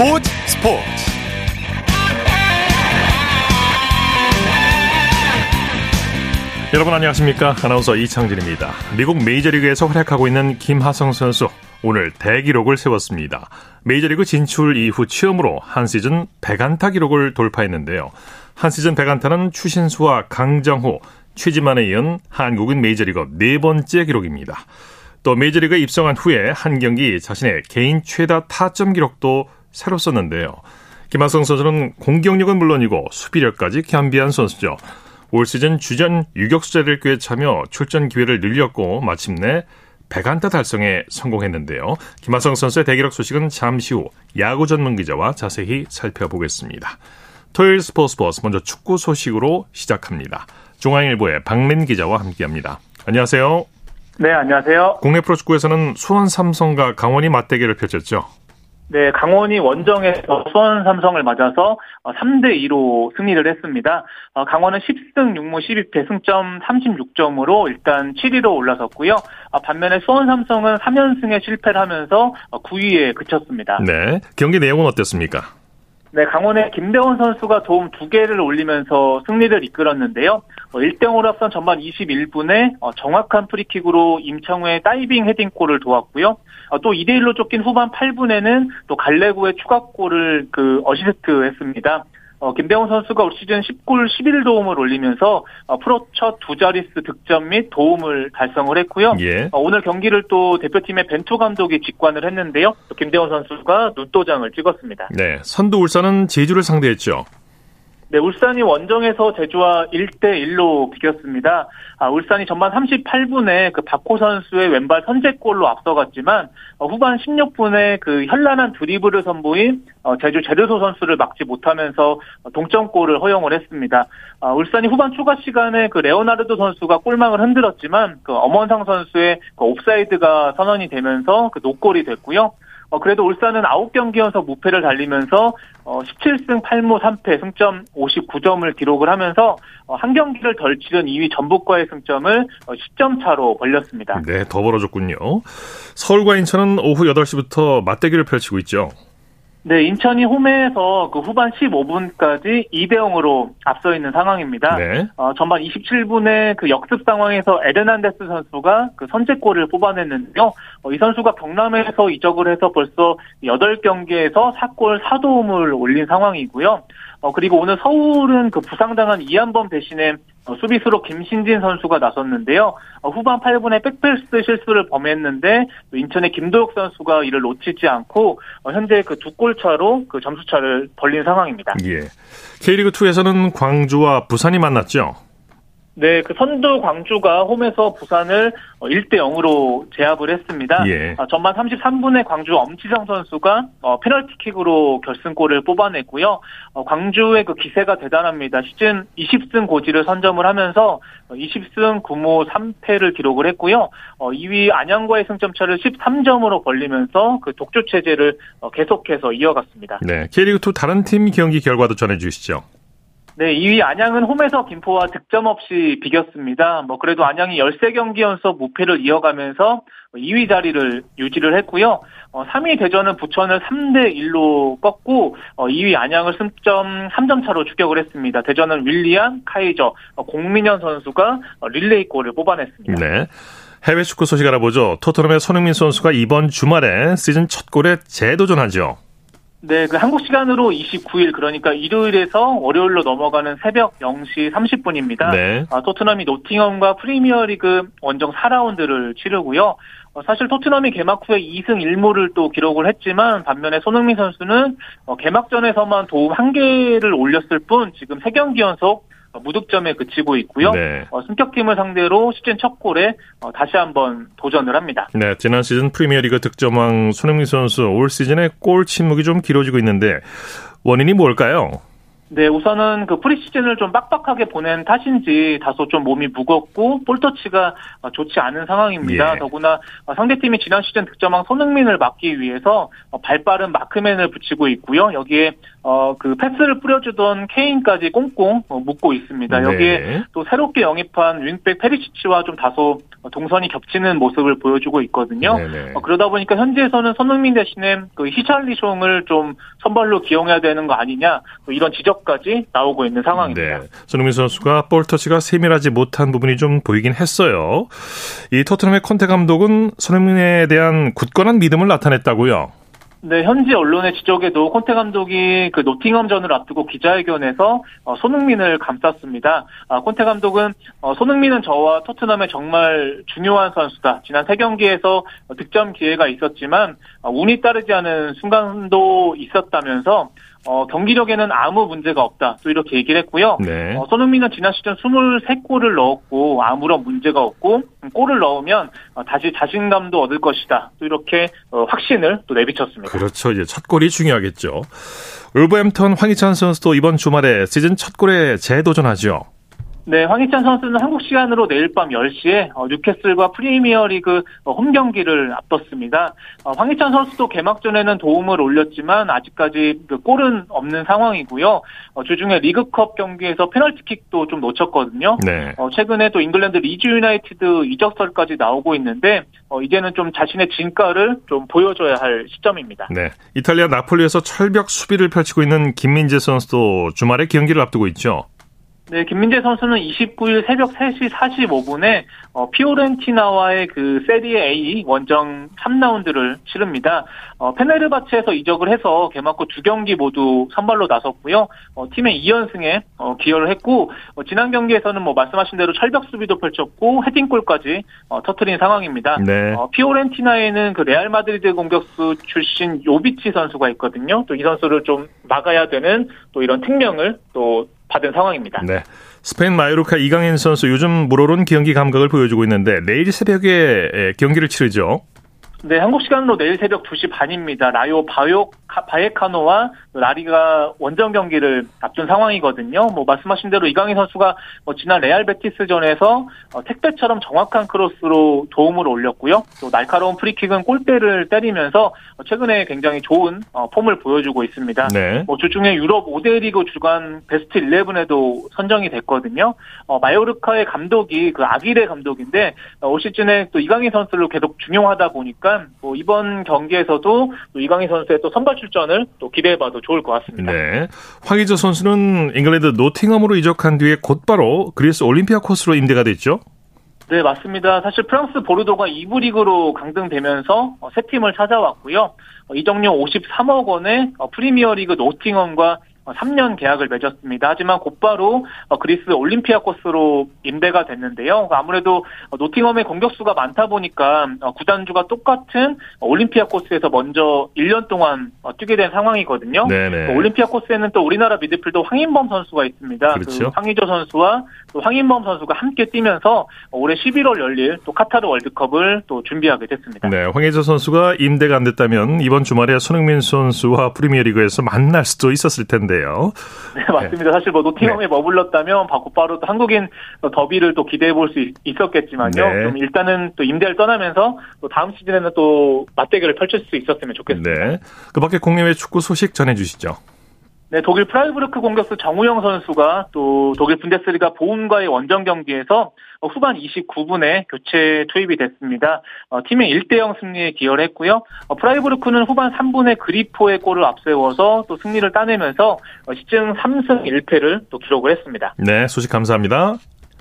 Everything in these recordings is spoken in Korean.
스포츠 스포츠. 여러분 안녕하십니까? 아나운서 이창진입니다. 미국 메이저리그에서 활약하고 있는 김하성 선수 오늘 대기록을 세웠습니다. 메이저리그 진출 이후 처음으로 한 시즌 100안타 기록을 돌파했는데요. 한 시즌 100안타는 추신수와 강정호 최지만에 이은 한국인 메이저리거 네 번째 기록입니다. 또 메이저리그에 입성한 후에 한 경기 자신의 개인 최다 타점 기록도 새로 썼는데요. 김하성 선수는 공격력은 물론이고 수비력까지 겸비한 선수죠. 올 시즌 주전 유격수자를 꿰차며 출전 기회를 늘렸고 마침내 100안타 달성에 성공했는데요. 김하성 선수의 대기록 소식은 잠시 후 야구 전문 기자와 자세히 살펴보겠습니다. 토요일 스포츠 버스 먼저 축구 소식으로 시작합니다. 중앙일보의 박민 기자와 함께합니다. 안녕하세요. 네, 안녕하세요. 국내 프로축구에서는 수원 삼성과 강원이 맞대결을 펼쳤죠. 네, 강원이 원정에서 수원 삼성을 맞아서 3대 어, 2로 승리를 했습니다. 어, 강원은 10승 6무 12패 승점 36점으로 일단 7위로 올라섰고요. 어, 반면에 수원 삼성은 3연승에 실패를 하면서 9위에 그쳤습니다. 네, 경기 내용은 어땠습니까? 네, 강원의 김대원 선수가 도움 두 개를 올리면서 승리를 이끌었는데요. 1대 0으로 앞선 전반 21분에 어, 정확한 프리킥으로 임창우의 다이빙 헤딩골을 도왔고요. 어, 또 2대 1로 쫓긴 후반 8분에는 또 갈레구의 추가골을 그 어시스트 했습니다. 어, 김대원 선수가 올 시즌 10골 11도움을 올리면서 어, 프로 첫 두 자릿수 득점 및 도움을 달성을 했고요. 예. 어, 오늘 경기를 또 대표팀의 벤투 감독이 직관을 했는데요. 김대원 선수가 눈도장을 찍었습니다. 네, 선두 울산은 제주를 상대했죠. 네, 울산이 원정에서 제주와 1대1로 비겼습니다. 아, 울산이 전반 38분에 그 박호 선수의 왼발 선제골로 앞서갔지만 어, 후반 16분에 그 현란한 드리블을 선보인 어, 제주 제르소 선수를 막지 못하면서 동점골을 허용을 했습니다. 아, 울산이 후반 추가 시간에 그 레오나르도 선수가 골망을 흔들었지만 그 엄원상 선수의 그 옵사이드가 선언이 되면서 그 노골이 됐고요. 어, 그래도 울산은 9경기 연속 무패를 달리면서 어, 17승 8무 3패 승점 59점을 기록을 하면서 어, 한 경기를 덜 치른 2위 전북과의 승점을 어, 10점 차로 벌렸습니다. 네, 더 벌어졌군요. 서울과 인천은 오후 8시부터 맞대결을 펼치고 있죠. 네, 인천이 홈에서 그 후반 15분까지 2대 0으로 앞서 있는 상황입니다. 네. 어, 전반 27분에 그 역습 상황에서 에르난데스 선수가 그 선제골을 뽑아냈는데요. 어, 이 선수가 경남에서 이적을 해서 벌써 8경기에서 4골 4도움을 올린 상황이고요. 어, 그리고 오늘 서울은 그 부상당한 이한범 대신에 어, 수비수로 김신진 선수가 나섰는데요. 어, 후반 8분에 백패스 실수를 범했는데 인천의 김도혁 선수가 이를 놓치지 않고 어, 현재 그 두 골 차로 그 점수 차를 벌린 상황입니다. 예. K리그 2에서는 광주와 부산이 만났죠. 네, 그 선두 광주가 홈에서 부산을 1대 어, 0으로 제압을 했습니다. 예. 아, 전반 33분에 광주 엄치성 선수가 어, 페널티킥으로 결승골을 뽑아냈고요. 어, 광주의 그 기세가 대단합니다. 시즌 20승 고지를 선점을 하면서 20승 9무 3패를 기록을 했고요. 2위 안양과의 승점차를 13점으로 벌리면서 그 독주 체제를 계속해서 이어갔습니다. 네, K리그2 다른 팀 경기 결과도 전해 주시죠. 네, 2위 안양은 홈에서 김포와 득점 없이 비겼습니다. 뭐 그래도 안양이 13경기 연속 무패를 이어가면서 2위 자리를 유지를 했고요. 3위 어, 대전은 부천을 3대 1로 꺾고 2위 어, 안양을 승점 3점 차로 추격을 했습니다. 대전은 윌리안, 카이저, 어, 공민현 선수가 릴레이 골을 뽑아냈습니다. 네. 해외 축구 소식 알아보죠. 토트넘의 손흥민 선수가 이번 주말에 시즌 첫 골에 재도전하죠. 네, 그 한국 시간으로 29일 그러니까 일요일에서 월요일로 넘어가는 새벽 0시 30분입니다. 네. 아, 토트넘이 노팅엄과 프리미어리그 원정 4라운드를 치르고요. 어, 사실 토트넘이 개막 후에 2승 1무를 또 기록을 했지만 반면에 손흥민 선수는 어, 개막전에서만 도움 1개를 올렸을 뿐 지금 3경기 연속 어, 무득점에 그치고 있고요. 네. 어, 승격팀을 상대로 시즌 첫 골에 어, 다시 한번 도전을 합니다. 네, 지난 시즌 프리미어리그 득점왕 손흥민 선수 올 시즌에 골 침묵이 좀 길어지고 있는데 원인이 뭘까요? 네, 우선은 그 프리시즌을 좀 빡빡하게 보낸 탓인지 다소 좀 몸이 무겁고 볼터치가 좋지 않은 상황입니다. 예. 더구나 상대팀이 지난 시즌 득점왕 손흥민을 막기 위해서 발빠른 마크맨을 붙이고 있고요. 여기에 어 그 패스를 뿌려주던 케인까지 꽁꽁 묶고 있습니다. 여기에 네. 또 새롭게 영입한 윙백 페리시치와 좀 다소 동선이 겹치는 모습을 보여주고 있거든요. 어, 그러다 보니까 현지에서는 손흥민 대신에 그 히찰리숑을 좀 선발로 기용해야 되는 거 아니냐 이런 지적 까지 나오고 있는 상황입니다. 네. 손흥민 선수가 볼 터치가 세밀하지 못한 부분이 좀 보이긴 했어요. 이 토트넘의 콘테 감독은 손흥민에 대한 굳건한 믿음을 나타냈다고요. 네, 현지 언론의 지적에도 콘테 감독이 그 노팅엄전을 앞두고 기자회견에서 어, 손흥민을 감쌌습니다. 아, 콘테 감독은 어, 손흥민은 저와 토트넘의 정말 중요한 선수다. 지난 세 경기에서 득점 기회가 있었지만 어, 운이 따르지 않은 순간도 있었다면서 어, 경기력에는 아무 문제가 없다. 또 이렇게 얘기를 했고요. 네. 어, 손흥민은 지난 시즌 23골을 넣었고 아무런 문제가 없고 골을 넣으면 어, 다시 자신감도 얻을 것이다. 또 이렇게 어, 확신을 또 내비쳤습니다. 그렇죠. 이제 첫 골이 중요하겠죠. 울버햄턴 황희찬 선수도 이번 주말에 시즌 첫 골에 재도전하죠. 네, 황희찬 선수는 한국 시간으로 내일 밤 10시에 어, 뉴캐슬과 프리미어리그 어, 홈 경기를 앞뒀습니다. 어, 황희찬 선수도 개막전에는 도움을 올렸지만 아직까지 그 골은 없는 상황이고요. 주중에 리그컵 경기에서 페널티킥도 좀 놓쳤거든요. 네. 최근에 또 잉글랜드 리즈 유나이티드 이적설까지 나오고 있는데 이제는 좀 자신의 진가를 좀 보여줘야 할 시점입니다. 네, 이탈리아 나폴리에서 철벽 수비를 펼치고 있는 김민재 선수도 주말에 경기를 앞두고 있죠. 네, 김민재 선수는 29일 새벽 3시 45분에 어, 피오렌티나와의 그 세리에 A 원정 3라운드를 치릅니다. 어, 페네르바체에서 이적을 해서 개막 후 두 경기 모두 선발로 나섰고요. 어, 팀의 2연승에 어, 기여를 했고 어, 지난 경기에서는 뭐 말씀하신 대로 철벽 수비도 펼쳤고 헤딩골까지 어, 터트린 상황입니다. 네. 어, 피오렌티나에는 그 레알 마드리드 공격수 출신 요비치 선수가 있거든요. 또 이 선수를 좀 막아야 되는 또 이런 특명을 또 받은 상황입니다. 네. 스페인 마요르카 이강인 선수 요즘 물오른 경기 감각을 보여주고 있는데 내일 새벽에 경기를 치르죠. 네, 한국 시간으로 내일 새벽 2시 반입니다. 라요 바요 바예카노와 라리가 원정 경기를 앞둔 상황이거든요. 뭐 말씀하신 대로 이강인 선수가 뭐 지난 레알 베티스전에서 어, 택배처럼 정확한 크로스로 도움을 올렸고요. 또 날카로운 프리킥은 골대를 때리면서 어, 최근에 굉장히 좋은 어, 폼을 보여주고 있습니다. 네. 뭐 주중에 유럽 5대 리그 주간 베스트 11에도 선정이 됐거든요. 어, 마요르카의 감독이 그 아기레 감독인데 어, 올 시즌에 또 이강인 선수를 계속 중용하다 보니까 뭐 이번 경기에서도 또 이강인 선수의 또 선발 출전을 또 기대해봐도 좋을 것 같습니다. 네. 황의조 선수는 잉글랜드 노팅엄으로 이적한 뒤에 곧바로 그리스 올림피아코스로 임대가 됐죠. 네, 맞습니다. 사실 프랑스 보르도가 2부 리그로 강등되면서 어, 새 팀을 찾아왔고요. 어, 이적료 53억 원의 어, 프리미어리그 노팅엄과 3년 계약을 맺었습니다. 하지만 곧바로 어, 그리스 올림피아 코스로 임대가 됐는데요. 아무래도 노팅엄의 공격수가 많다 보니까 어, 구단주가 똑같은 올림피아 코스에서 먼저 1년 동안 어, 뛰게 된 상황이거든요. 네네. 올림피아 코스에는 또 우리나라 미드필더 황인범 선수가 있습니다. 그렇죠. 그 황희조 선수와 또 황인범 선수가 함께 뛰면서 올해 11월 열릴 또 카타르 월드컵을 또 준비하게 됐습니다. 네, 황희조 선수가 임대가 안 됐다면 이번 주말에 손흥민 선수와 프리미어리그에서 만날 수도 있었을 텐데 같은데요. 네, 맞습니다. 네. 사실 뭐 노팅엄에 네. 머물렀다면 바로 또 한국인 더비를 또 기대해 볼 수 있었겠지만요. 네. 좀 일단은 또 임대를 떠나면서 또 다음 시즌에는 또 맞대결을 펼칠 수 있었으면 좋겠습니다. 네. 그 밖에 국내외 축구 소식 전해 주시죠. 네, 독일 프라이부르크 공격수 정우영 선수가 또 독일 분데스리가 보훔과의 원정 경기에서 후반 29분에 교체 투입이 됐습니다. 어, 팀의 1대0 승리에 기여를 했고요. 어, 프라이부르크는 후반 3분에 그리포의 골을 앞세워서 또 승리를 따내면서 어, 시즌 3승 1패를 또 기록을 했습니다. 네, 소식 감사합니다.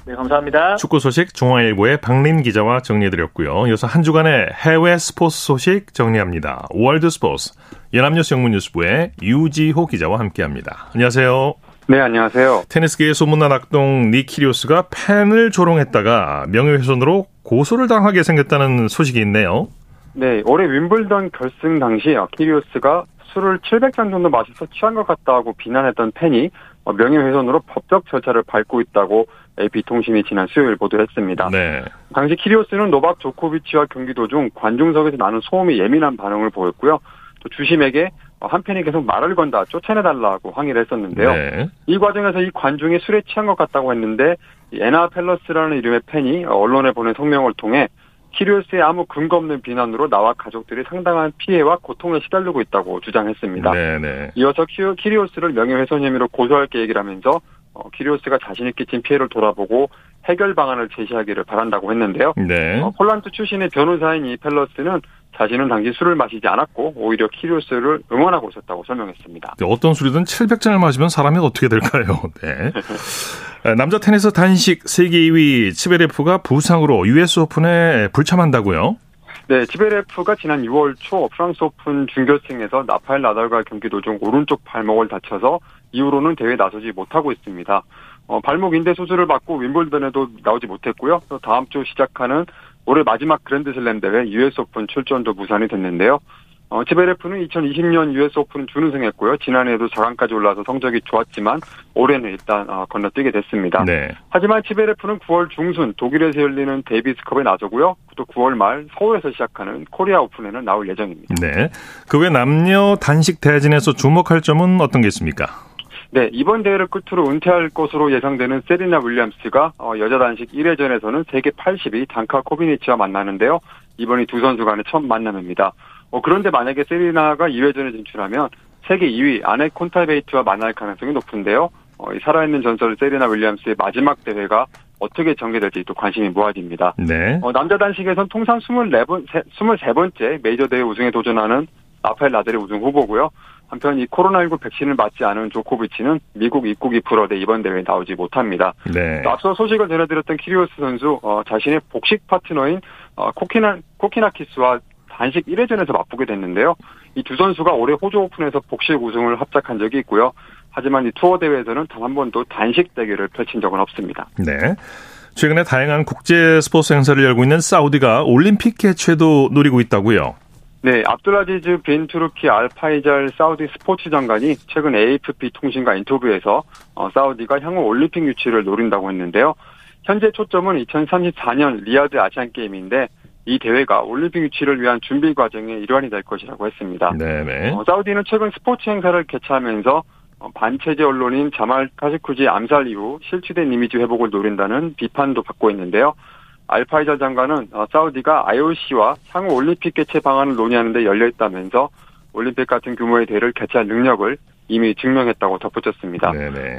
네, 감사합니다. 축구 소식 중앙일보의 박린 기자와 정리해드렸고요. 이어서 한 주간의 해외 스포츠 소식 정리합니다. 월드 스포츠 연합뉴스 영문뉴스부의 유지호 기자와 함께합니다. 안녕하세요. 네, 안녕하세요. 테니스계의 소문난 악동 닉 키리오스가 팬을 조롱했다가 명예훼손으로 고소를 당하게 생겼다는 소식이 있네요. 네, 올해 윔블던 결승 당시 키리오스가 술을 700잔 정도 마셔서 취한 것 같다고 비난했던 팬이 명예훼손으로 법적 절차를 밟고 있다고 AP통신이 지난 수요일 보도했습니다. 네. 당시 키리오스는 노박 조코비치와 경기 도중 관중석에서 나는 소음이 예민한 반응을 보였고요. 또 주심에게 한편이 계속 말을 건다 쫓아내달라고 항의를 했었는데요. 네. 이 과정에서 이 관중이 술에 취한 것 같다고 했는데 에나 펠러스라는 이름의 팬이 언론에 보낸 성명을 통해 키리오스의 아무 근거 없는 비난으로 나와 가족들이 상당한 피해와 고통에 시달리고 있다고 주장했습니다. 네네. 이어서 키리오스를 명예훼손 혐의로 고소할 계획이라면서 어, 키리오스가 자신이 끼친 피해를 돌아보고 해결 방안을 제시하기를 바란다고 했는데요. 네. 어, 폴란드 출신의 변호사인 이 펠러스는 자신은 당시 술을 마시지 않았고 오히려 키리오스를 응원하고 있었다고 설명했습니다. 네, 어떤 술이든 700잔을 마시면 사람이 어떻게 될까요? 네. 남자 테니스 단식 세계 2위 츠베레프가 부상으로 US 오픈에 불참한다고요? 네, 츠베레프가 지난 6월 초 프랑스 오픈 준결승에서 라파엘 나달과 경기 도중 오른쪽 발목을 다쳐서 이후로는 대회 나서지 못하고 있습니다. 어, 발목 인대 수술을 받고 윔블던에도 나오지 못했고요. 또 다음 주 시작하는 올해 마지막 그랜드슬램 대회 US 오픈 출전도 무산이 됐는데요. 어, 츠베레프는 2020년 US 오픈 준우승했고요. 지난해에도 4강까지 올라서 성적이 좋았지만 올해는 일단 어, 건너뛰게 됐습니다. 네. 하지만 츠베레프는 9월 중순 독일에서 열리는 데이비스컵에 나서고요. 또 9월 말 서울에서 시작하는 코리아 오픈에는 나올 예정입니다. 네. 그 외 남녀 단식 대진에서 주목할 점은 어떤 게 있습니까? 네, 이번 대회를 끝으로 은퇴할 것으로 예상되는 세리나 윌리엄스가 어, 여자 단식 1회전에서는 세계 80위 단카 코비니치와 만나는데요. 이번이 두 선수 간의 첫 만남입니다. 어, 그런데 만약에 세리나가 2회전에 진출하면 세계 2위 아네 콘타베이트와 만날 가능성이 높은데요. 어, 이 살아있는 전설 세리나 윌리엄스의 마지막 대회가 어떻게 전개될지 또 관심이 모아집니다. 네. 어, 남자 단식에선 통상 24번, 23번째 메이저 대회 우승에 도전하는 라파엘 나달이 우승 후보고요. 한편 이 코로나19 백신을 맞지 않은 조코비치는 미국 입국이 불허돼 이번 대회에 나오지 못합니다. 네. 앞서 소식을 전해드렸던 키리오스 선수 어, 자신의 복식 파트너인 어, 코키나 코키나키스와 단식 1회전에서 맞붙게 됐는데요. 이 두 선수가 올해 호주 오픈에서 복식 우승을 합작한 적이 있고요. 하지만 이 투어 대회에서는 단 한 번도 단식 대결을 펼친 적은 없습니다. 네. 최근에 다양한 국제 스포츠 행사를 열고 있는 사우디가 올림픽 개최도 노리고 있다고요. 네, 압둘라지즈 빈 투르키 알파이잘 사우디 스포츠 장관이 최근 AFP 통신과 인터뷰에서 어, 사우디가 향후 올림픽 유치를 노린다고 했는데요. 현재 초점은 2034년 리야드 아시안 게임인데 이 대회가 올림픽 유치를 위한 준비 과정의 일환이 될 것이라고 했습니다. 네네. 어, 사우디는 최근 스포츠 행사를 개최하면서 어, 반체제 언론인 자말 카슈끄지 암살 이후 실추된 이미지 회복을 노린다는 비판도 받고 있는데요. 알파이잘 장관은 어, 사우디가 IOC와 향후 올림픽 개최 방안을 논의하는 데 열려 있다면서 올림픽 같은 규모의 대회를 개최할 능력을 이미 증명했다고 덧붙였습니다.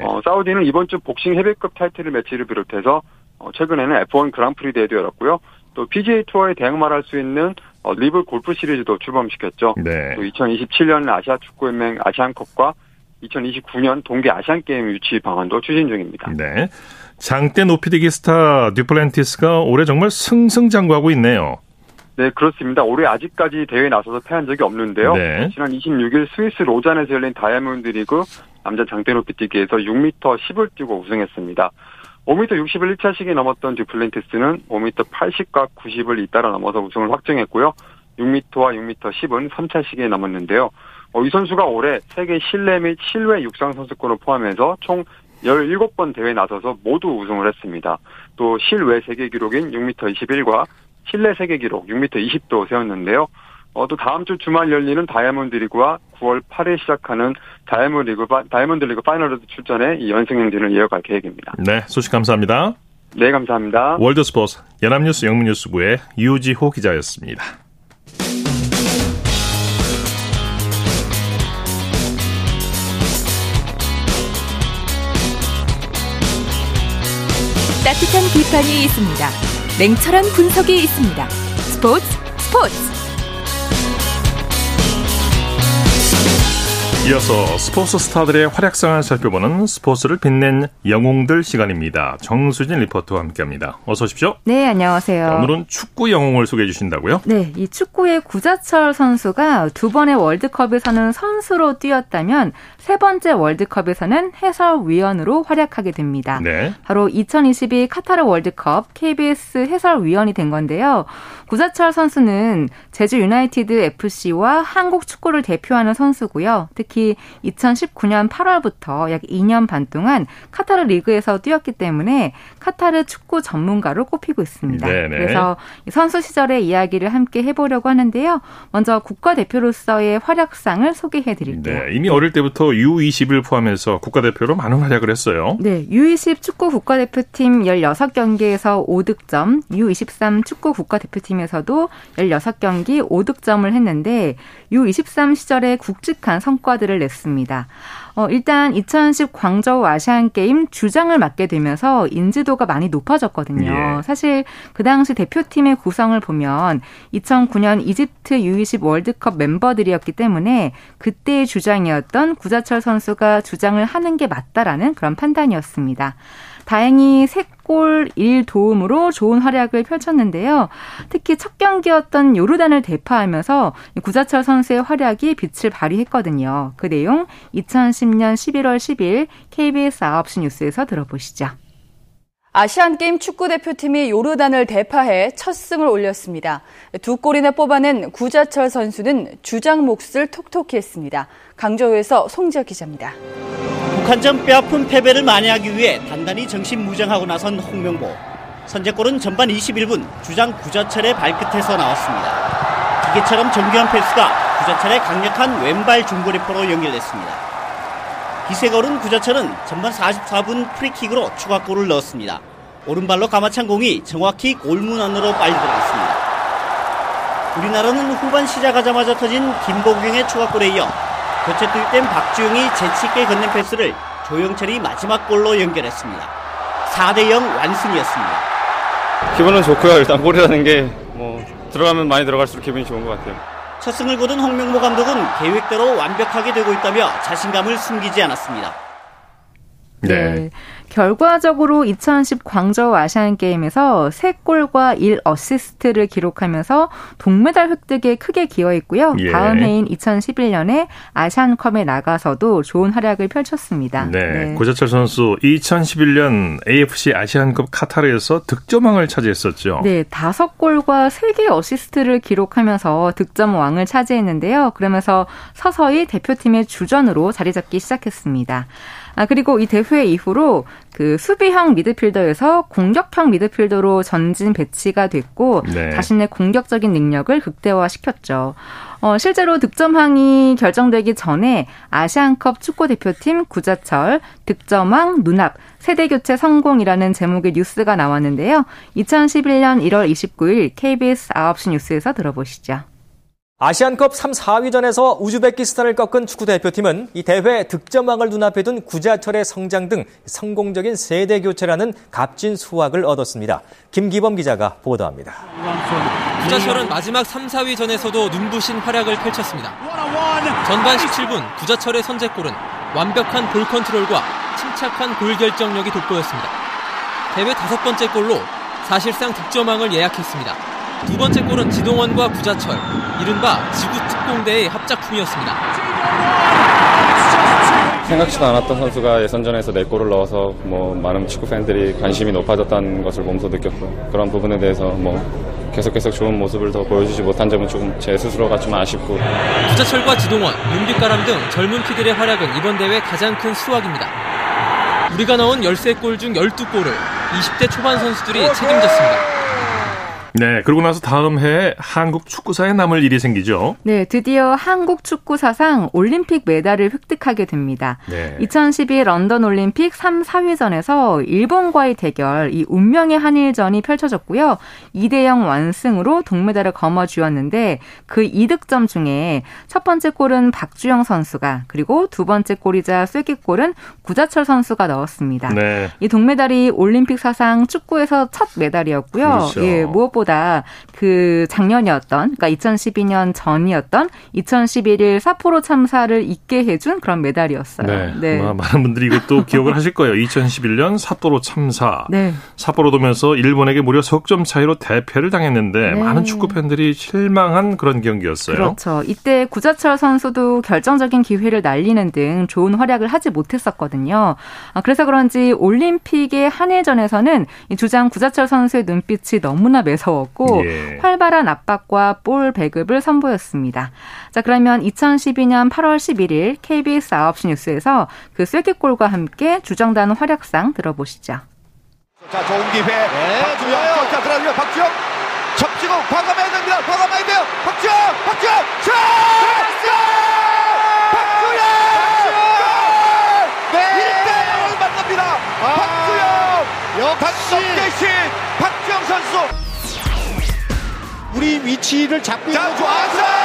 어, 사우디는 이번 주 복싱 헤비급 타이틀 매치를 비롯해서 어, 최근에는 F1 그랑프리 대회도 열었고요. 또 PGA 투어에 대항마라 할 수 있는 어, 리브 골프 시리즈도 출범시켰죠. 네. 또 2027년 아시아 축구연맹 아시안컵과 2029년 동계 아시안 게임 유치 방안도 추진 중입니다. 네. 장대 높이뛰기 스타 듀플랜티스가 올해 정말 승승장구하고 있네요. 네, 그렇습니다. 올해 아직까지 대회에 나서서 패한 적이 없는데요. 네. 지난 26일 스위스 로잔에서 열린 다이아몬드 리그 남자 장대 높이뛰기에서 6m 10을 뛰고 우승했습니다. 5m 60을 1차 시기에 넘었던 듀플랜티스는 5m 80과 90을 잇따라 넘어서 우승을 확정했고요. 6m와 6m 10은 3차 시기에 넘었는데요. 어, 이 선수가 올해 세계 실내 및 실외 육상 선수권을 포함해서 총 17번 대회에 나서서 모두 우승을 했습니다. 또 실외 세계 기록인 6m 21과 실내 세계 기록 6m 20도 세웠는데요. 어, 또 다음 주 주말 열리는 다이아몬드 리그와 9월 8일 시작하는 다이아몬드 리그, 다이아몬드 리그 파이널에도 출전해 이 연승 행진을 이어갈 계획입니다. 네, 소식 감사합니다. 네, 감사합니다. 월드스포츠 연합뉴스 영문뉴스부의 유지호 기자였습니다. 따뜻한 비판이 있습니다. 냉철한 분석이 있습니다. 스포츠 스포츠 이어서 스포츠 스타들의 활약상을 살펴보는 스포츠를 빛낸 영웅들 시간입니다. 정수진 리포터와 함께합니다. 어서 오십시오. 네, 안녕하세요. 오늘은 축구 영웅을 소개해 주신다고요? 네, 이 축구의 구자철 선수가 두 번의 월드컵에서는 선수로 뛰었다면 세 번째 월드컵에서는 해설위원으로 활약하게 됩니다. 네. 바로 2022 카타르 월드컵 KBS 해설위원이 된 건데요. 구자철 선수는 제주 유나이티드 FC와 한국 축구를 대표하는 선수고요. 특히 특히 2019년 8월부터 약 2년 반 동안 카타르 리그에서 뛰었기 때문에 카타르 축구 전문가로 꼽히고 있습니다. 네네. 그래서 선수 시절의 이야기를 함께 해보려고 하는데요. 먼저 국가대표로서의 활약상을 소개해 드릴게요. 네, 이미 어릴 때부터 U20을 포함해서 국가대표로 많은 활약을 했어요. 네, U20 축구 국가대표팀 16경기에서 5득점, U23 축구 국가대표팀에서도 16경기 5득점을 했는데 U23 시절에 굵직한 성과들을 냈습니다. 어, 일단 2010 광저우 아시안 게임 주장을 맡게 되면서 인지도가 많이 높아졌거든요. 예. 사실 그 당시 대표팀의 구성을 보면 2009년 이집트 U20 월드컵 멤버들이었기 때문에 그때의 주장이었던 구자철 선수가 주장을 하는 게 맞다라는 그런 판단이었습니다. 다행히 3 골 1도움으로 좋은 활약을 펼쳤는데요. 특히 첫 경기였던 요르단을 대파하면서 구자철 선수의 활약이 빛을 발휘했거든요. 그 내용 2010년 11월 10일 KBS 9시 뉴스에서 들어보시죠. 아시안게임 축구대표팀이 요르단을 대파해 첫 승을 올렸습니다. 두 골이나 뽑아낸 구자철 선수는 주장 몫을 톡톡히 했습니다. 강조우에서 송지혁 기자입니다. 북한전 뼈아픈 패배를 만회하기 위해 단단히 정신 무장하고 나선 홍명보. 선제골은 전반 21분 주장 구자철의 발끝에서 나왔습니다. 기계처럼 정교한 패스가 구자철의 강력한 왼발 중거리포로 연결됐습니다. 기세거른 구자철은 전반 44분 프리킥으로 추가골을 넣었습니다. 오른발로 감아찬 공이 정확히 골문 안으로 빨리 들어갔습니다. 우리나라는 후반 시작하자마자 터진 김보경의 추가골에 이어 교체 투입된 박주영이 재치있게 건넨 패스를 조영철이 마지막 골로 연결했습니다. 4대0 완승이었습니다. 기분은 좋고요. 일단 골이라는 게 뭐 들어가면 많이 들어갈수록 기분이 좋은 것 같아요. 첫 승을 거둔 홍명보 감독은 계획대로 완벽하게 되고 있다며 자신감을 숨기지 않았습니다. 네. 네. 결과적으로 2010 광저우 아시안 게임에서 3골과 1 어시스트를 기록하면서 동메달 획득에 크게 기여했고요. 예. 다음 해인 2011년에 아시안컵에 나가서도 좋은 활약을 펼쳤습니다. 네. 네. 구자철 선수 2011년 AFC 아시안컵 카타르에서 득점왕을 차지했었죠. 네, 5골과 3개 어시스트를 기록하면서 득점왕을 차지했는데요. 그러면서 서서히 대표팀의 주전으로 자리 잡기 시작했습니다. 아, 그리고 이 대회 이후로 그 수비형 미드필더에서 공격형 미드필더로 전진 배치가 됐고 네. 자신의 공격적인 능력을 극대화시켰죠. 어, 실제로 득점왕이 결정되기 전에 아시안컵 축구 대표팀 구자철 득점왕 눈앞 세대 교체 성공이라는 제목의 뉴스가 나왔는데요. 2011년 1월 29일 KBS 9시 뉴스에서 들어보시죠. 아시안컵 3, 4위전에서 우즈베키스탄을 꺾은 축구 대표팀은 이 대회 득점왕을 눈앞에 둔 구자철의 성장 등 성공적인 세대 교체라는 값진 수확을 얻었습니다. 김기범 기자가 보도합니다. 구자철은 마지막 3, 4위전에서도 눈부신 활약을 펼쳤습니다. 전반 17분 구자철의 선제골은 완벽한 볼 컨트롤과 침착한 골 결정력이 돋보였습니다. 대회 다섯 번째 골로 사실상 득점왕을 예약했습니다. 두 번째 골은 지동원과 구자철, 이른바 지구 특공대의 합작품이었습니다. 생각지도 않았던 선수가 예선전에서 4골을 넣어서 뭐 많은 축구 팬들이 관심이 높아졌다는 것을 몸소 느꼈고 그런 부분에 대해서 뭐 계속 계속 좋은 모습을 더 보여주지 못한 점은 조금 제 스스로가 좀 아쉽고 구자철과 지동원, 윤빛가람 등 젊은 피들의 활약은 이번 대회 가장 큰 수확입니다. 우리가 넣은 13골 중 12골을 20대 초반 선수들이 책임졌습니다. 네, 그러고 나서 다음 해에 한국 축구사에 남을 일이 생기죠. 네, 드디어 한국 축구 사상 올림픽 메달을 획득하게 됩니다. 네. 2012 런던 올림픽 3, 4위전에서 일본과의 대결, 이 운명의 한일전이 펼쳐졌고요. 2대 0 완승으로 동메달을 거머쥐었는데 그 2득점 중에 첫 번째 골은 박주영 선수가 그리고 두 번째 골이자 쐐기골은 구자철 선수가 넣었습니다. 네. 이 동메달이 올림픽 사상 축구에서 첫 메달이었고요. 그렇죠. 예, 무엇보다 생각보다 그 작년이었던, 그러니까 2012년 전이었던 2011일 사포로 참사를 잊게 해준 그런 메달이었어요. 네. 네. 많은 분들이 이것도 기억을 하실 거예요. 2011년 사포로 참사. 네. 사포로 도면서 일본에게 무려 석점 차이로 대패를 당했는데 네. 많은 축구 팬들이 실망한 그런 경기였어요. 그렇죠. 이때 구자철 선수도 결정적인 기회를 날리는 등 좋은 활약을 하지 못했었거든요. 아, 그래서 그런지 올림픽의 한일전에서는 주장 구자철 선수의 눈빛이 너무나 매서 어려웠고 예. 활발한 압박과 볼 배급을 선보였습니다. 자 그러면 2012년 8월 11일 KBS 9시 뉴스에서 그 쐐기골과 함께 주정단 활약상 들어보시죠. 자 좋은 기회 네, 박주영 자 들어가요 박주영 접지고 과감해야 됩니다 과감해야 돼요 박주영 박주영 슛! 박주영! 박주영! 네! 1대0을 만납니다 아, 박주영 역시 박주영 선수 우리 위치를 잡고 있는 좋아서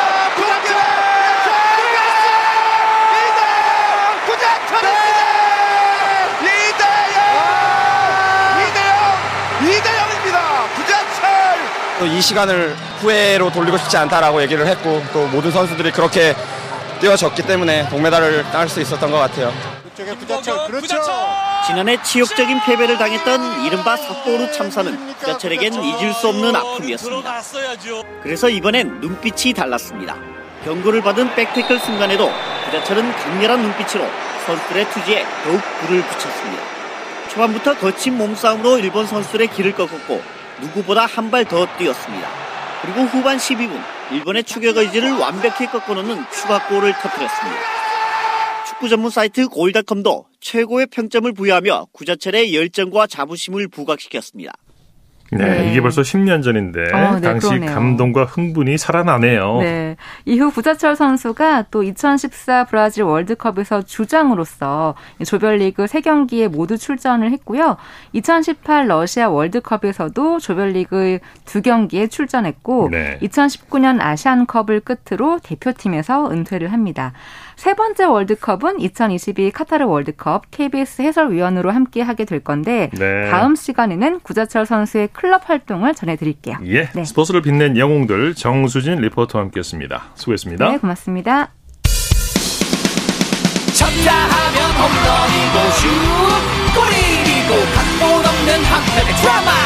또이 시간을 후회로 돌리고 싶지 않다라고 얘기를 했고 또 모든 선수들이 그렇게 뛰어졌기 때문에 동메달을 따낼 수 있었던 것 같아요. 부자철, 그렇죠. 지난해 치욕적인 패배를 당했던 이른바 삿포로 참사는 부자철에겐 잊을 수 없는 아픔이었습니다. 그래서 이번엔 눈빛이 달랐습니다. 경고를 받은 백태클 순간에도 부자철은 강렬한 눈빛으로 선수들의 투지에 더욱 불을 붙였습니다. 초반부터 거친 몸싸움으로 일본 선수들의 길을 꺾었고 누구보다 한 발 더 뛰었습니다. 그리고 후반 12분 일본의 추격 의지를 완벽히 꺾어놓는 추가골을 터뜨렸습니다. 축구 전문 사이트 골닷컴도 최고의 평점을 부여하며 구자철의 열정과 자부심을 부각시켰습니다. 네, 네, 이게 벌써 10년 전인데 어, 네, 당시 그러네요. 감동과 흥분이 살아나네요. 네. 이후 구자철 선수가 또 2014 브라질 월드컵에서 주장으로서 조별리그 3경기에 모두 출전을 했고요. 2018 러시아 월드컵에서도 조별리그 2경기에 출전했고 네. 2019년 아시안컵을 끝으로 대표팀에서 은퇴를 합니다. 세 번째 월드컵은 2022 카타르 월드컵 KBS 해설위원으로 함께 하게 될 건데 네. 다음 시간에는 구자철 선수의 클럽 활동을 전해드릴게요. 예, 네. 스포츠를 빛낸 영웅들 정수진 리포터와 함께했습니다. 수고했습니다. 네, 고맙습니다. 쳤다 하면 홈런이고 슛 골이고 각본 없는 한편의 드라마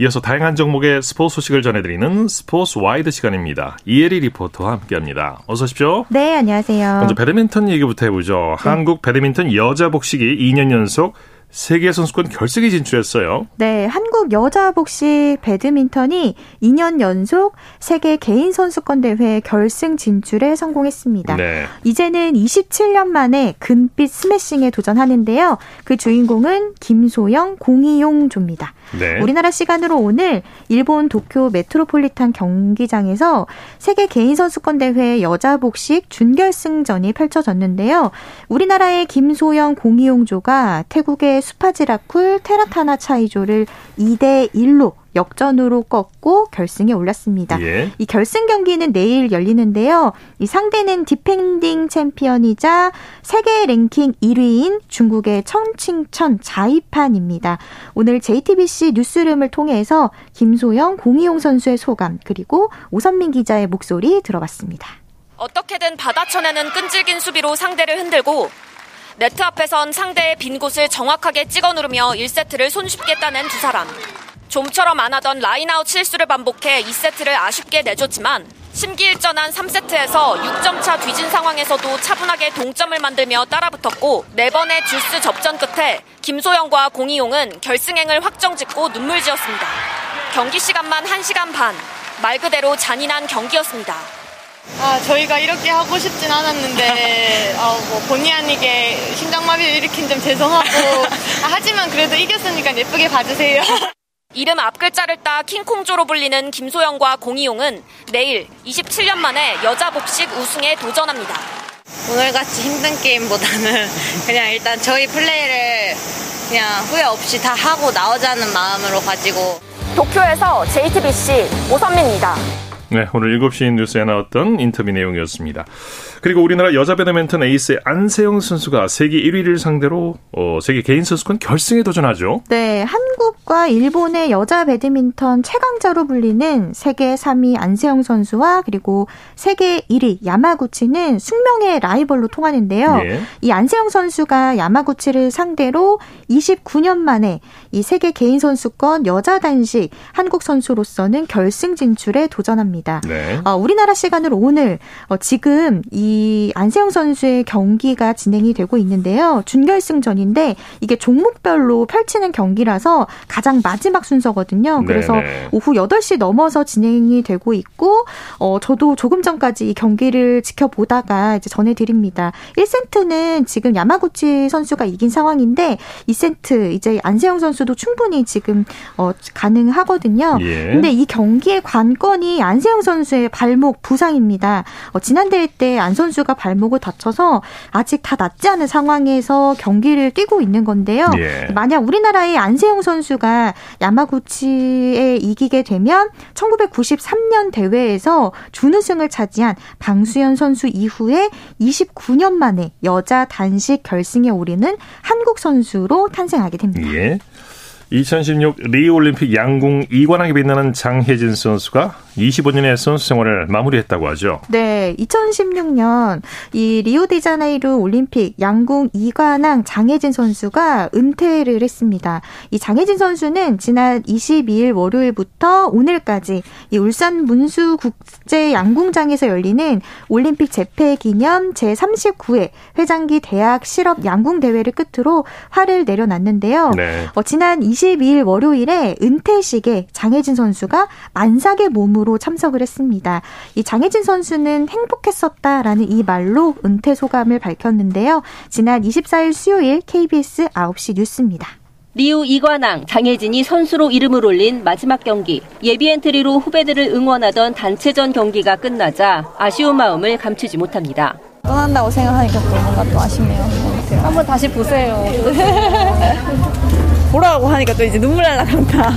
이어서 다양한 종목의 스포츠 소식을 전해드리는 스포츠 와이드 시간입니다. 이혜리 리포터와 함께합니다. 어서 오십시오. 네, 안녕하세요. 먼저 배드민턴 얘기부터 해보죠. 네. 한국 배드민턴 여자 복식이 2년 연속 세계 선수권 결승에 진출했어요. 네, 한국 여자 복식 배드민턴이 2년 연속 세계 개인 선수권 대회 결승 진출에 성공했습니다. 네. 이제는 27년 만에 금빛 스매싱에 도전하는데요. 그 주인공은 김소영, 공이용 조입니다. 네. 우리나라 시간으로 오늘 일본 도쿄 메트로폴리탄 경기장에서 세계 개인 선수권 대회 여자 복식 준결승전이 펼쳐졌는데요. 우리나라의 김소영, 공이용조가 태국의 수파지라쿨 테라타나 차이조를 2대 1로 역전으로 꺾고 결승에 올랐습니다. 예. 이 결승 경기는 내일 열리는데요. 이 상대는 디펜딩 챔피언이자 세계 랭킹 1위인 중국의 천칭천 자이판입니다. 오늘 JTBC 뉴스룸을 통해서 김소영, 공희용 선수의 소감 그리고 오선민 기자의 목소리 들어봤습니다. 어떻게든 받아쳐내는 끈질긴 수비로 상대를 흔들고 네트 앞에선 상대의 빈 곳을 정확하게 찍어 누르며 1세트를 손쉽게 따낸 두 사람. 좀처럼 안 하던 라인아웃 실수를 반복해 2세트를 아쉽게 내줬지만 심기일전한 3세트에서 6점 차 뒤진 상황에서도 차분하게 동점을 만들며 따라붙었고 4번의 듀스 접전 끝에 김소영과 공희용은 결승행을 확정짓고 눈물 지었습니다. 경기 시간만 1시간 반. 말 그대로 잔인한 경기였습니다. 아, 저희가 이렇게 하고 싶진 않았는데, 어, 뭐 본의 아니게 심장마비를 일으킨 점 죄송하고, 아, 하지만 그래도 이겼으니까 예쁘게 봐주세요. 이름 앞글자를 따 킹콩조로 불리는 김소영과 공이용은 내일 27년 만에 여자 복식 우승에 도전합니다. 오늘같이 힘든 게임보다는 그냥 일단 저희 플레이를 그냥 후회 없이 다 하고 나오자는 마음으로 가지고 도쿄에서 JTBC 오선민입니다. 네, 오늘 7시 뉴스에 나왔던 인터뷰 내용이었습니다. 그리고 우리나라 여자 배드민턴 에이스 안세영 선수가 세계 1위를 상대로 어, 세계 개인 선수권 결승에 도전하죠. 네, 한국 한국과 일본의 여자 배드민턴 최강자로 불리는 세계 3위 안세영 선수와 그리고 세계 1위 야마구치는 숙명의 라이벌로 통하는데요. 예. 이 안세영 선수가 야마구치를 상대로 29년 만에 이 세계 개인 선수권 여자 단식 한국 선수로서는 결승 진출에 도전합니다. 네. 어, 우리나라 시간으로 오늘 어, 지금 이 안세영 선수의 경기가 진행이 되고 있는데요. 준결승전인데 이게 종목별로 펼치는 경기라서 가장 마지막 순서거든요. 그래서 네네. 오후 8시 넘어서 진행이 되고 있고 어 저도 조금 전까지 이 경기를 지켜보다가 이제 전해 드립니다. 1세트는 지금 야마구치 선수가 이긴 상황인데 2세트 이제 안세영 선수도 충분히 지금 어 가능하거든요. 예. 근데 이 경기의 관건이 안세영 선수의 발목 부상입니다. 어 지난 대회 때 안 선수가 발목을 다쳐서 아직 다 낫지 않은 상황에서 경기를 뛰고 있는 건데요. 예. 만약 우리나라의 안세영 선수 가 야마구치에 이기게 되면 1993년 대회에서 준우승을 차지한 방수현 선수 이후에 29년 만에 여자 단식 결승에 오르는 한국 선수로 탄생하게 됩니다. 예. 2016 리우올림픽 양궁 2관왕에 빛나는 장혜진 선수가 25년의 선수 생활을 마무리했다고 하죠. 네, 2016년 이 리오데자네이루 올림픽 양궁 2관왕 장혜진 선수가 은퇴를 했습니다. 이 장혜진 선수는 지난 22일 월요일부터 오늘까지 이 울산 문수 국제 양궁장에서 열리는 올림픽 재패 기념 제39회 회장기 대학 실업 양궁 대회를 끝으로 화를 내려놨는데요. 네. 어, 지난 22일 월요일에 은퇴식에 장혜진 선수가 만삭의 몸으로 참석을 했습니다. 이 장혜진 선수는 행복했었다라는 이 말로 은퇴 소감을 밝혔는데요. 지난 24일 수요일 KBS 9시 뉴스입니다. 리우 이관왕 장혜진이 선수로 이름을 올린 마지막 경기. 예비 엔트리로 후배들을 응원하던 단체전 경기가 끝나자 아쉬운 마음을 감추지 못합니다. 떠난다고 생각하니까 또 뭔가 또 아쉽네요. 한번 다시 보세요. 보라고 하니까 또 이제 눈물 날라 그런다.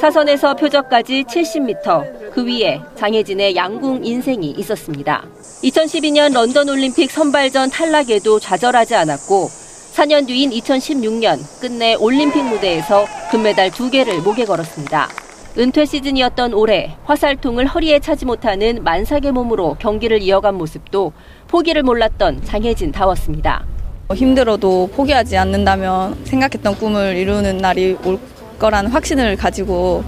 사선에서 표적까지 70m, 그 위에 장혜진의 양궁 인생이 있었습니다. 2012년 런던 올림픽 선발전 탈락에도 좌절하지 않았고 4년 뒤인 2016년 끝내 올림픽 무대에서 금메달 2개를 목에 걸었습니다. 은퇴 시즌이었던 올해 화살통을 허리에 차지 못하는 만삭의 몸으로 경기를 이어간 모습도 포기를 몰랐던 장혜진 다웠습니다. 힘들어도 포기하지 않는다면 생각했던 꿈을 이루는 날이 올 거라는 확신을 가지고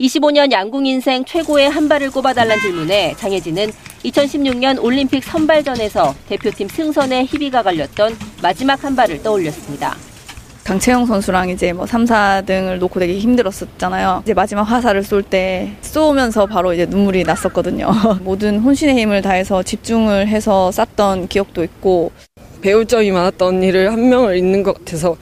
25년 양궁 인생 최고의 한 발을 꼽아달란 질문에 장혜진은 2016년 올림픽 선발전에서 대표팀 승선에 희비가 걸렸던 마지막 한 발을 떠올렸습니다. 강채영 선수랑 이제 뭐 3, 4등을 놓고 되게 힘들었었잖아요. 이제 마지막 화살을 쏠 때 쏘면서 바로 이제 눈물이 났었거든요. 모든 혼신의 힘을 다해서 집중을 해서 쐈던 기억도 있고 배울 점이 많았던 일을 한 명을 잃는 것 같아서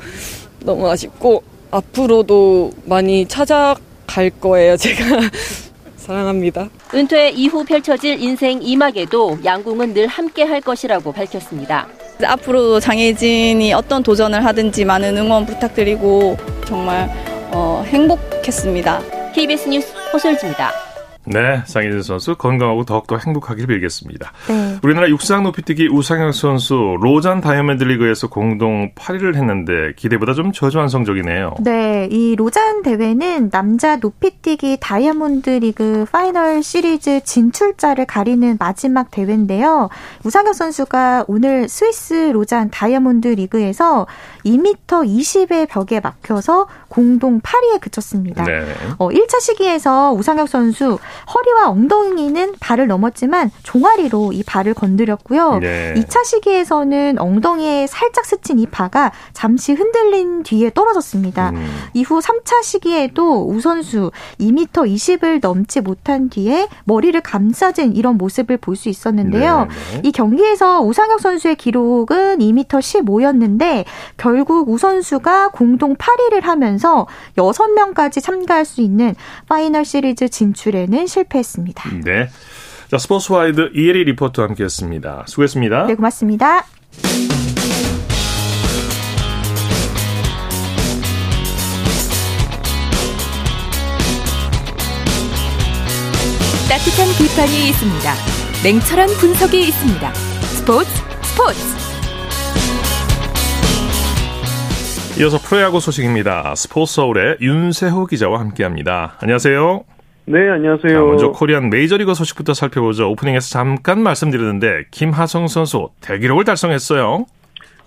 너무 아쉽고 앞으로도 많이 찾아갈 거예요, 제가. 사랑합니다. 은퇴 이후 펼쳐질 인생 이막에도 양궁은 늘 함께 할 것이라고 밝혔습니다. 앞으로도 장혜진이 어떤 도전을 하든지 많은 응원 부탁드리고 정말 어, 행복했습니다. KBS 뉴스 허솔지입니다. 네, 장혜진 선수 건강하고 더욱더 행복하길 빌겠습니다. 네. 우리나라 육상 높이뛰기 우상혁 선수 로잔 다이아몬드 리그에서 공동 8위를 했는데 기대보다 좀 저조한 성적이네요. 네, 이 로잔 대회는 남자 높이뛰기 다이아몬드 리그 파이널 시리즈 진출자를 가리는 마지막 대회인데요. 우상혁 선수가 오늘 스위스 로잔 다이아몬드 리그에서 2m 20의 벽에 막혀서 공동 8위에 그쳤습니다. 네. 어, 1차 시기에서 우상혁 선수 허리와 엉덩이는 발을 넘었지만 종아리로 이 발을 건드렸고요. 네. 2차 시기에서는 엉덩이에 살짝 스친 이 파가 잠시 흔들린 뒤에 떨어졌습니다. 음. 이후 3차 시기에도 우선수 2m 20을 넘지 못한 뒤에 머리를 감싸진 이런 모습을 볼 수 있었는데요. 네, 네. 이 경기에서 우상혁 선수의 기록은 2m 15였는데 결국 우 선수가 공동 8위를 하면서 6명까지 참가할 수 있는 파이널 시리즈 진출에는 실패했습니다. 네. 자, 스포츠와이드 이혜리 리포터와 함께했습니다. 수고했습니다. 네, 고맙습니다. 따뜻한 비판이 있습니다. 냉철한 분석이 있습니다. 스포츠 스포츠 이어서 프로야구 소식입니다. 스포츠 서울의 윤세호 기자와 함께합니다. 안녕하세요. 네, 안녕하세요. 자, 먼저 코리안 메이저리그 소식부터 살펴보죠. 오프닝에서 잠깐 말씀드렸는데 김하성 선수 대기록을 달성했어요.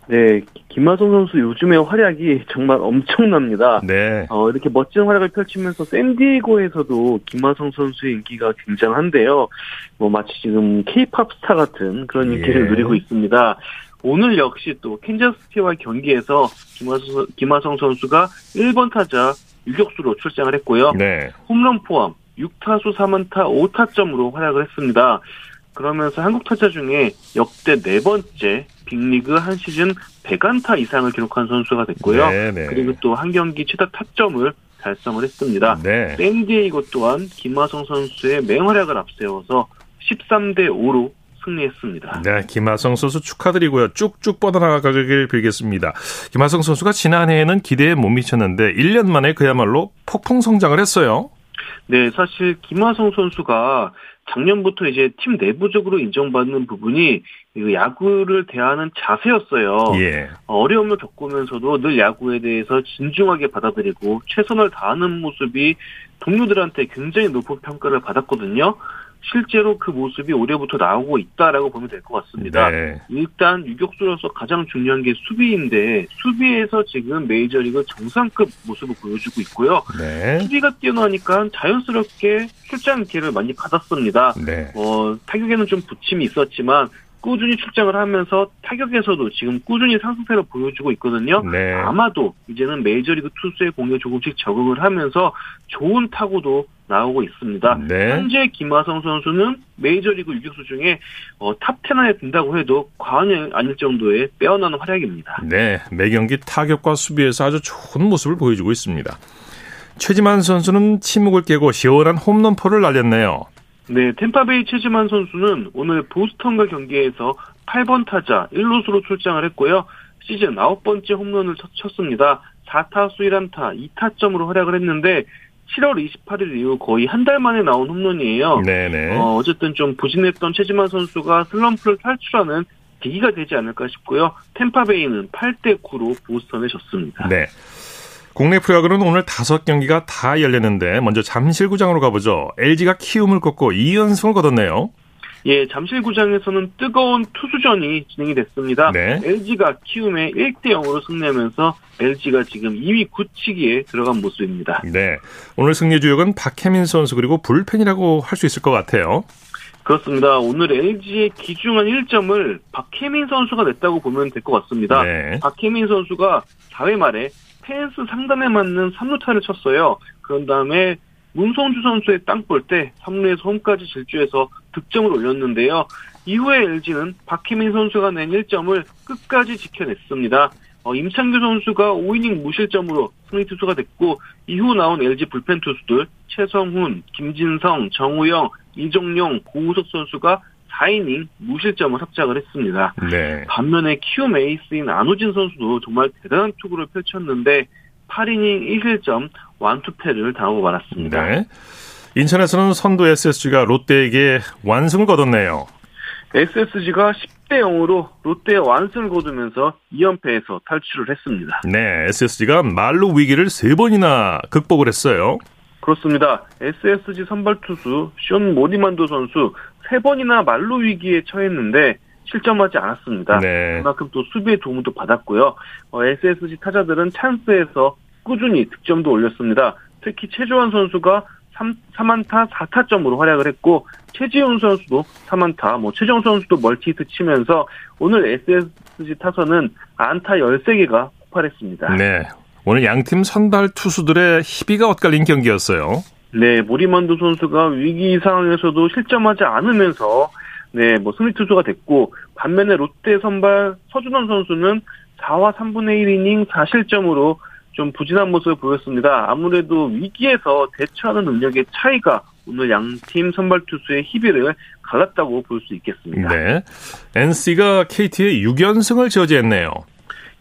네, 김하성 선수 요즘의 활약이 정말 엄청납니다. 네. 어, 이렇게 멋진 활약을 펼치면서 샌디에고에서도 김하성 선수의 인기가 굉장한데요. 뭐 마치 지금 케이팝 스타 같은 그런 인기를 예. 누리고 있습니다. 오늘 역시 또 캔자스티와 경기에서 김하성, 김하성 선수가 1번 타자 유격수로 출장을 했고요. 네. 홈런 포함 6타수 3안타 5타점으로 활약을 했습니다. 그러면서 한국 타자 중에 역대 네 번째 빅리그 한 시즌 100안타 이상을 기록한 선수가 됐고요. 네네. 네. 그리고 또 한 경기 최다 타점을 달성을 했습니다. 네. 샌디에이고 또한 김하성 선수의 맹활약을 앞세워서 13대 5로 승리했습니다. 네, 김하성 선수 축하드리고요. 쭉쭉 뻗어나가길 빌겠습니다. 김하성 선수가 지난해에는 기대에 못 미쳤는데 1년 만에 그야말로 폭풍 성장을 했어요. 네, 사실 김하성 선수가 작년부터 이제 팀 내부적으로 인정받는 부분이 야구를 대하는 자세였어요. 예. 어려움을 겪으면서도 늘 야구에 대해서 진중하게 받아들이고 최선을 다하는 모습이 동료들한테 굉장히 높은 평가를 받았거든요. 실제로 그 모습이 올해부터 나오고 있다라고 보면 될 것 같습니다. 네. 일단 유격수로서 가장 중요한 게 수비인데 수비에서 지금 메이저리그 정상급 모습을 보여주고 있고요. 네. 수비가 뛰어나니까 자연스럽게 출장 기회를 많이 받았습니다. 네. 어, 타격에는 좀 부침이 있었지만 꾸준히 출장을 하면서 타격에서도 지금 꾸준히 상승세를 보여주고 있거든요. 네. 아마도 이제는 메이저리그 투수의 공에 조금씩 적응을 하면서 좋은 타구도 나오고 있습니다. 네. 현재 김하성 선수는 메이저리그 유격수 중에 어, 탑10 안에 든다고 해도 과언이 아닐 정도의 빼어난 활약입니다. 네, 매 경기 타격과 수비에서 아주 좋은 모습을 보여주고 있습니다. 최지만 선수는 침묵을 깨고 시원한 홈런포를 날렸네요. 네, 탬파베이 최지만 선수는 오늘 보스턴과 경기에서 8번 타자 1루수로 출장을 했고요. 시즌 9번째 홈런을 쳤습니다. 4타수 1안타 2타점으로 활약을 했는데 7월 28일 이후 거의 한 달 만에 나온 홈런이에요. 네네. 어, 어쨌든 좀 부진했던 최지만 선수가 슬럼프를 탈출하는 계기가 되지 않을까 싶고요. 템파베이는 8대 9로 보스턴에 졌습니다. 네. 국내 프로야구는 오늘 다섯 경기가 다 열렸는데 먼저 잠실구장으로 가보죠. LG가 키움을 꺾고 2연승을 거뒀네요. 예, 잠실구장에서는 뜨거운 투수전이 진행이 됐습니다. 네. LG가 키움에 1대 0으로 승리하면서 LG가 지금 2위 굳히기에 들어간 모습입니다. 네. 오늘 승리 주역은 박혜민 선수 그리고 불펜이라고 할 수 있을 것 같아요. 그렇습니다. 오늘 LG의 기중한 1점을 박혜민 선수가 냈다고 보면 될 것 같습니다. 네. 박혜민 선수가 4회 말에 펜스 상단에 맞는 3루타를 쳤어요. 그런 다음에 문성주 선수의 땅볼 때 3루에서 홈까지 질주해서 득점을 올렸는데요. 이후에 LG는 박혜민 선수가 낸 1점을 끝까지 지켜냈습니다. 어, 임창규 선수가 5이닝 무실점으로 승리 투수가 됐고 이후 나온 LG 불펜 투수들 최성훈, 김진성, 정우영, 이종용, 고우석 선수가 4이닝 무실점을 합작을 했습니다. 네. 반면에 키움 에이스인 안호진 선수도 정말 대단한 투구를 펼쳤는데 8이닝 1실점 완투패를 당하고 말았습니다. 네. 인천에서는 선두 SSG가 롯데에게 완승을 거뒀네요. SSG가 10대 0으로 롯데에 완승을 거두면서 2연패에서 탈출을 했습니다. 네, SSG가 말로 위기를 3번이나 극복을 했어요. 그렇습니다. SSG 선발 투수 쇼 모디만도 선수 3번이나 말로 위기에 처했는데 실점하지 않았습니다. 네. 그만큼 또 수비의 도움도 받았고요. 어, SSG 타자들은 찬스에서 꾸준히 득점도 올렸습니다. 특히 최조환 선수가 3, 3안타 4타점으로 활약을 했고 최지훈 선수도 3안타, 뭐 최정 선수도 멀티히트 치면서 오늘 SSG 타선은 안타 13개가 폭발했습니다. 네. 오늘 양팀 선발 투수들의 희비가 엇갈린 경기였어요. 네, 모리만도 선수가 위기 상황에서도 실점하지 않으면서 네, 뭐 승리 투수가 됐고 반면에 롯데 선발 서준원 선수는 4와 3분의 1 이닝 4실점으로 좀 부진한 모습을 보였습니다. 아무래도 위기에서 대처하는 능력의 차이가 오늘 양팀 선발 투수의 희비를 갈랐다고 볼 수 있겠습니다. 네. NC가 KT의 6연승을 저지했네요.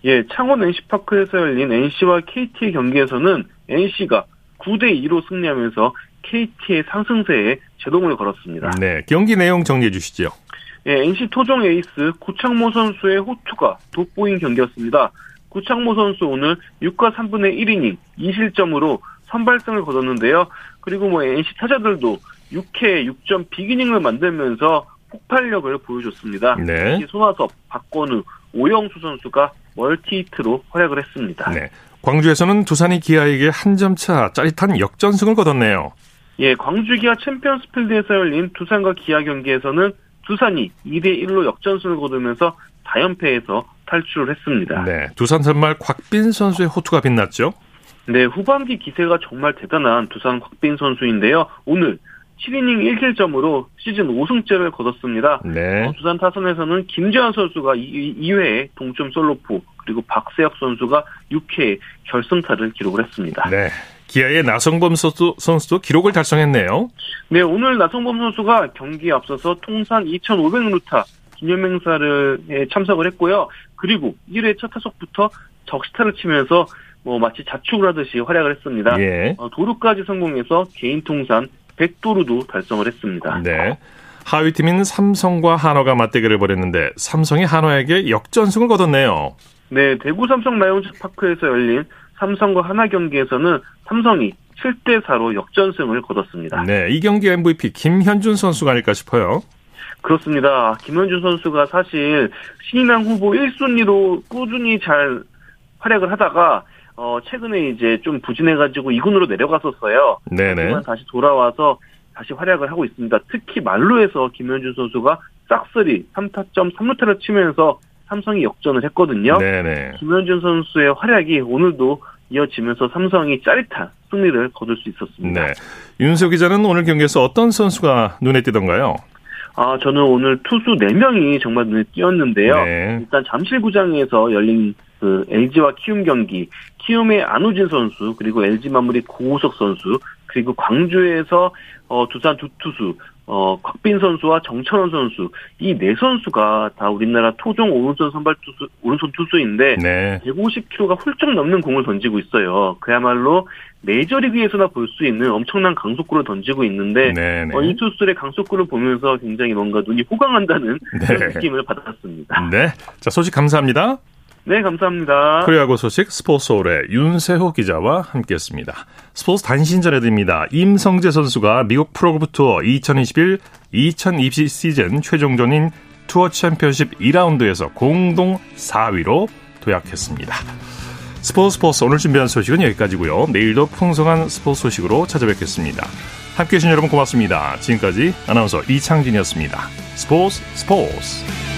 예, 창원 NC파크에서 열린 NC와 KT의 경기에서는 NC가 9대 2로 승리하면서 KT의 상승세에 제동을 걸었습니다. 네, 경기 내용 정리해 주시죠. 예, NC 토종 에이스 구창모 선수의 호투가 돋보인 경기였습니다. 구창모 선수 오늘 6과 3분의 1이닝 2실점으로 선발승을 거뒀는데요. 그리고 뭐 NC 타자들도 6회 6점 빅이닝을 만들면서 폭발력을 보여줬습니다. 네. 손아섭, 박건우, 오영수 선수가 멀티히트로 활약을 했습니다. 네. 광주에서는 두산이 기아에게 한 점 차 짜릿한 역전승을 거뒀네요. 예, 광주 기아 챔피언스 필드에서 열린 두산과 기아 경기에서는 두산이 2대 1로 역전승을 거두면서 4연패에서 탈출을 했습니다. 네, 두산 선발 곽빈 선수의 호투가 빛났죠. 네, 후반기 기세가 정말 대단한 두산 곽빈 선수인데요. 오늘 7이닝 1킬점으로 시즌 5승째를 거뒀습니다. 네. 어, 두산 타선에서는 김재환 선수가 2, 회에 동점 솔로포 그리고 박세혁 선수가 6회에 결승타를 기록을 했습니다. 네. 기아의 나성범 선수, 선수도 기록을 달성했네요. 네, 오늘 나성범 선수가 경기에 앞서서 통산 2,500루타 기념행사를 참석을 했고요. 그리고 1회 첫 타석부터 적시타를 치면서 뭐 마치 자축을 하듯이 활약을 했습니다. 예. 어, 도루까지 성공해서 개인 통산 100도루도 달성을 했습니다. 네. 하위 팀인 삼성과 한화가 맞대결을 벌였는데 삼성이 한화에게 역전승을 거뒀네요. 네, 대구 삼성 라이온즈 파크에서 열린 삼성과 한화 경기에서는 삼성이 7대 4로 역전승을 거뒀습니다. 네, 이 경기 MVP 김현준 선수가 아닐까 싶어요. 그렇습니다. 김현준 선수가 사실 신인왕 후보 1순위로 꾸준히 잘 활약을 하다가 어 최근에 이제 좀 부진해가지고 2군으로 내려갔었어요. 네네. 다시 돌아와서 다시 활약을 하고 있습니다. 특히 말로에서 김현준 선수가 싹쓸이 3타점 3루타를 치면서 삼성이 역전을 했거든요. 네네. 김현준 선수의 활약이 오늘도 이어지면서 삼성이 짜릿한 승리를 거둘 수 있었습니다. 네. 윤석 기자는 오늘 경기에서 어떤 선수가 눈에 띄던가요? 아, 저는 오늘 투수 4명이 정말 눈에 띄었는데요. 네. 일단 잠실구장에서 열린 그 LG와 키움 경기, 키움의 안우진 선수, 그리고 LG 마무리 고우석 선수, 그리고 광주에서 어, 두산 두 투수, 어, 곽빈 선수와 정찬원 선수, 이 네 선수가 다 우리나라 토종 오른손 선발 투수, 오른손 투수인데, 네. 150km가 훌쩍 넘는 공을 던지고 있어요. 그야말로 메이저리그에서나 볼 수 있는 엄청난 강속구를 던지고 있는데, 네, 네. 어, 이 투수의 강속구를 보면서 굉장히 뭔가 눈이 호강한다는 네. 그런 느낌을 받았습니다. 네. 자, 소식 감사합니다. 네, 감사합니다. 프리야구 소식 스포츠홀의 윤세호 기자와 함께했습니다. 스포츠 단신 전해드립니다. 임성재 선수가 미국 프로그부터 2021-2020 시즌 최종전인 투어 챔피언십 2라운드에서 공동 4위로 도약했습니다. 스포츠 스포츠 오늘 준비한 소식은 여기까지고요. 내일도 풍성한 스포츠 소식으로 찾아뵙겠습니다. 함께해 주신 여러분 고맙습니다. 지금까지 아나운서 이창진이었습니다. 스포츠 스포츠